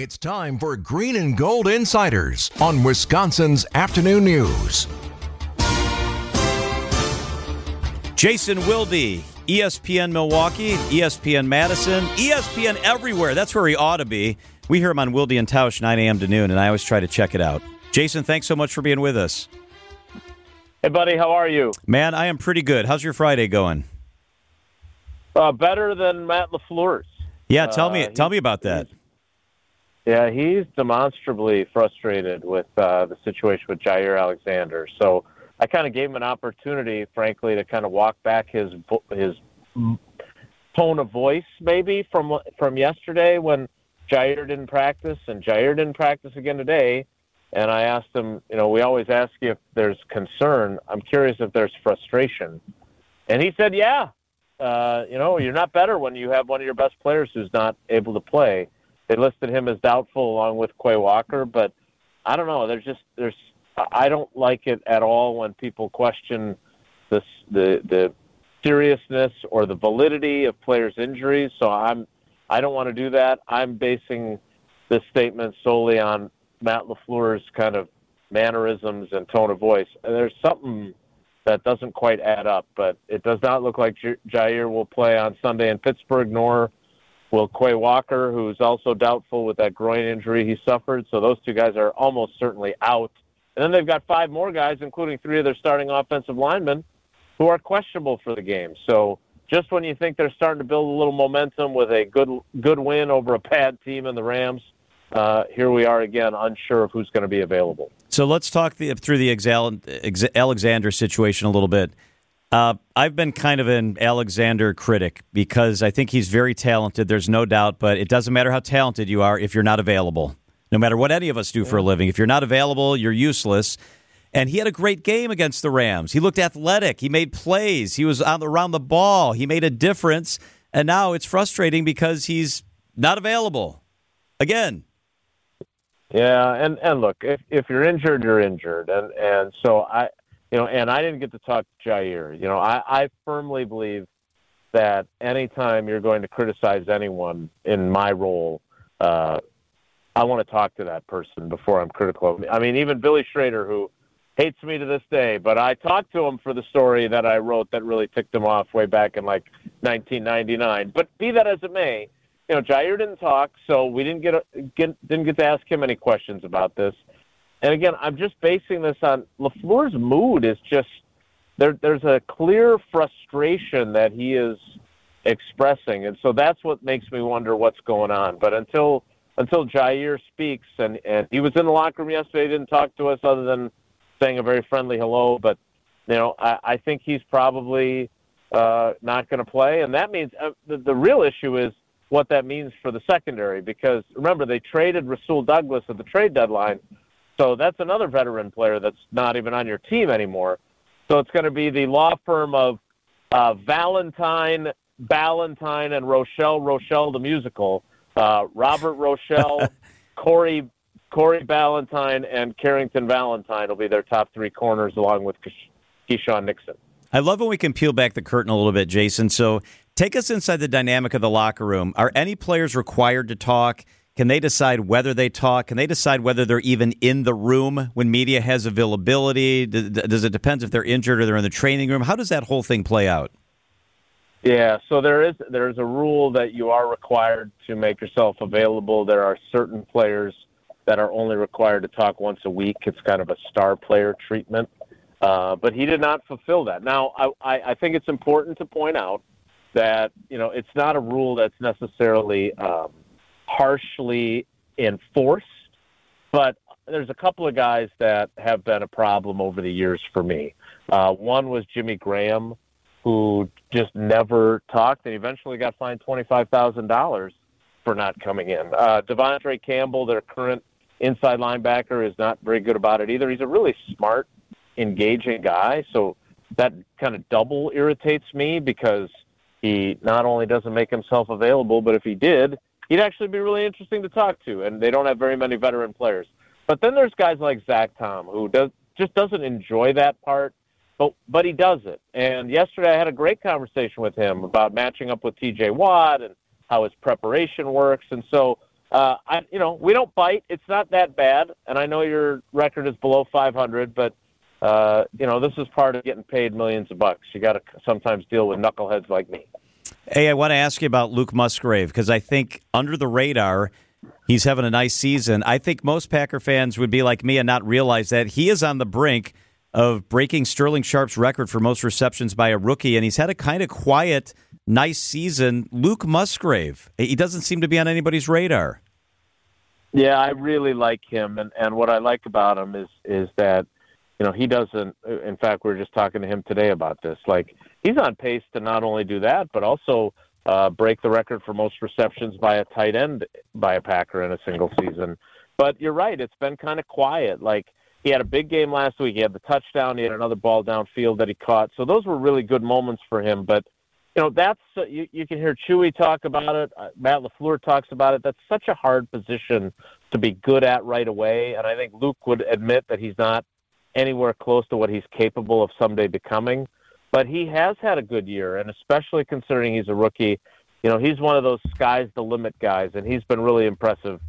It's time for Green and Gold Insiders on Wisconsin's Afternoon News. Jason Wilde, ESPN Milwaukee, ESPN Madison, ESPN everywhere. That's where he ought to be. We hear him on Wilde and Tausch 9 a.m. to noon, and I always try to check it out. Jason, thanks so much for being with us. Hey, buddy, how are you? Man, I am pretty good. How's your Friday going? Uh, better than Matt LaFleur's. Yeah, tell me, Uh, tell me about that. Yeah, he's demonstrably frustrated with uh, the situation with Jaire Alexander. So I kind of gave him an opportunity, frankly, to kind of walk back his his tone of voice, maybe from from yesterday when Jaire didn't practice and Jaire didn't practice again today. And I asked him, you know, we always ask you if there's concern. I'm curious if there's frustration. And he said, yeah. Uh, you know, you're not better when you have one of your best players who's not able to play. They listed him as doubtful along with Quay Walker, but I don't know. There's just there's I don't like it at all when people question this the the seriousness or the validity of players' injuries. So I'm I don't want to do that. I'm basing this statement solely on Matt LaFleur's kind of mannerisms and tone of voice. And there's something that doesn't quite add up, but it does not look like Jaire will play on Sunday in Pittsburgh, nor will Quay Walker, who's also doubtful with that groin injury he suffered. So those two guys are almost certainly out. And then they've got five more guys, including three of their starting offensive linemen, who are questionable for the game. So just when you think they're starting to build a little momentum with a good good win over a bad team in the Rams, uh, here we are again, unsure of who's going to be available. So let's talk the, through the Alexander situation a little bit. Uh, I've been kind of an Alexander critic because I think he's very talented. There's no doubt, but it doesn't matter how talented you are if you're not available. No matter what any of us do for a living, if you're not available, you're useless. And he had a great game against the Rams. He looked athletic. He made plays. He was on the, around the ball. He made a difference. And now it's frustrating because he's not available again. Yeah, and and look, if if you're injured, you're injured, and and so I, you know, and I didn't get to talk to Jaire. You know, I I firmly believe that anytime you're going to criticize anyone in my role, uh, I want to talk to that person before I'm critical. of I mean, even Billy Schroeder, who hates me to this day, but I talked to him for the story that I wrote that really ticked him off way back in like 1999. But be that as it may, you know, Jaire didn't talk, so we didn't get, a, get didn't get to ask him any questions about this. And again, I'm just basing this on LaFleur's mood is just there. There's a clear frustration that he is expressing, and so that's what makes me wonder what's going on. But until until Jaire speaks, and and he was in the locker room yesterday, didn't talk to us other than saying a very friendly hello. But you know, I, I think he's probably uh, not going to play, and that means uh, the, the real issue is what that means for the secondary. Because remember, they traded Rasul Douglas at the trade deadline, so that's another veteran player that's not even on your team anymore. So it's going to be the law firm of uh, Valentine, Ballentine, and Rochelle Rochelle the musical. Uh, Robert Rochelle, Corey Corey Ballentine, and Carrington Valentine will be their top three corners, along with Keys- Keyshawn Nixon. I love when we can peel back the curtain a little bit, Jason. So take us inside the dynamic of the locker room. Are any players required to talk? Can they decide whether they talk? Can they decide whether they're even in the room when media has availability? Does it depend if they're injured or they're in the training room? How does that whole thing play out? Yeah, so there is there's a rule that you are required to make yourself available. There are certain players that are only required to talk once a week. It's kind of a star player treatment. Uh, but he did not fulfill that. Now, I, I, I think it's important to point out that you know it's not a rule that's necessarily um, harshly enforced, but there's a couple of guys that have been a problem over the years for me. Uh, one was Jimmy Graham, who just never talked and eventually got fined twenty five thousand dollars for not coming in. Uh, De'Vondre Campbell, their current inside linebacker, is not very good about it either. He's a really smart, engaging guy, so that kind of double irritates me because he not only doesn't make himself available, but if he did, he'd actually be really interesting to talk to. And they don't have very many veteran players. But then there's guys like Zach Tom who does just doesn't enjoy that part, but but he does it. And yesterday I had a great conversation with him about matching up with T.J. Watt and how his preparation works. And so uh, I, you know, we don't bite. It's not that bad, and I know your record is below 500, but uh, you know, this is part of getting paid millions of bucks. You got to sometimes deal with knuckleheads like me. Hey, I want to ask you about Luke Musgrave because I think under the radar, he's having a nice season. I think most Packer fans would be like me and not realize that he is on the brink of breaking Sterling Sharpe's record for most receptions by a rookie, and he's had a kind of quiet, nice season. Luke Musgrave, he doesn't seem to be on anybody's radar. Yeah, I really like him, and and what I like about him is is that you know he doesn't. In fact, we were just talking to him today about this. Like he's on pace to not only do that, but also uh, break the record for most receptions by a tight end by a Packer in a single season. But you're right; it's been kind of quiet. Like he had a big game last week. He had the touchdown. He had another ball downfield that he caught. So those were really good moments for him. But you know, that's uh, you, you can hear Chewy talk about it. Uh, Matt LaFleur talks about it. That's such a hard position to be good at right away. And I think Luke would admit that he's not anywhere close to what he's capable of someday becoming. But he has had a good year, and especially considering he's a rookie, you know, he's one of those sky's the limit guys, and he's been really impressive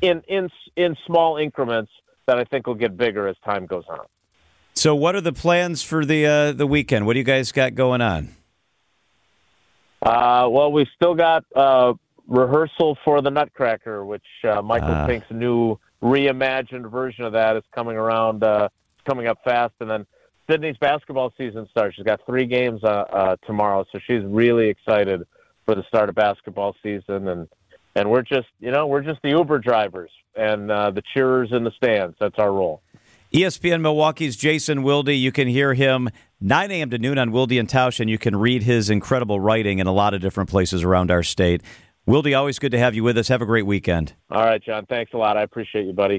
in in in small increments that I think will get bigger as time goes on. So, what are the plans for the uh, the weekend? What do you guys got going on? Uh, well, we've still got uh, rehearsal for the Nutcracker, which uh, Michael uh. Pink's new reimagined version of that is coming around, uh, coming up fast, and then Sydney's basketball season starts. She's got three games uh, uh, tomorrow, so she's really excited for the start of basketball season, and and we're just you know we're just the Uber drivers and uh, the cheerers in the stands. That's our role. ESPN Milwaukee's Jason Wilde. You can hear him 9 a.m. to noon on Wilde and Tausch, and you can read his incredible writing in a lot of different places around our state. Wilde, always good to have you with us. Have a great weekend. All right, John. Thanks a lot. I appreciate you, buddy.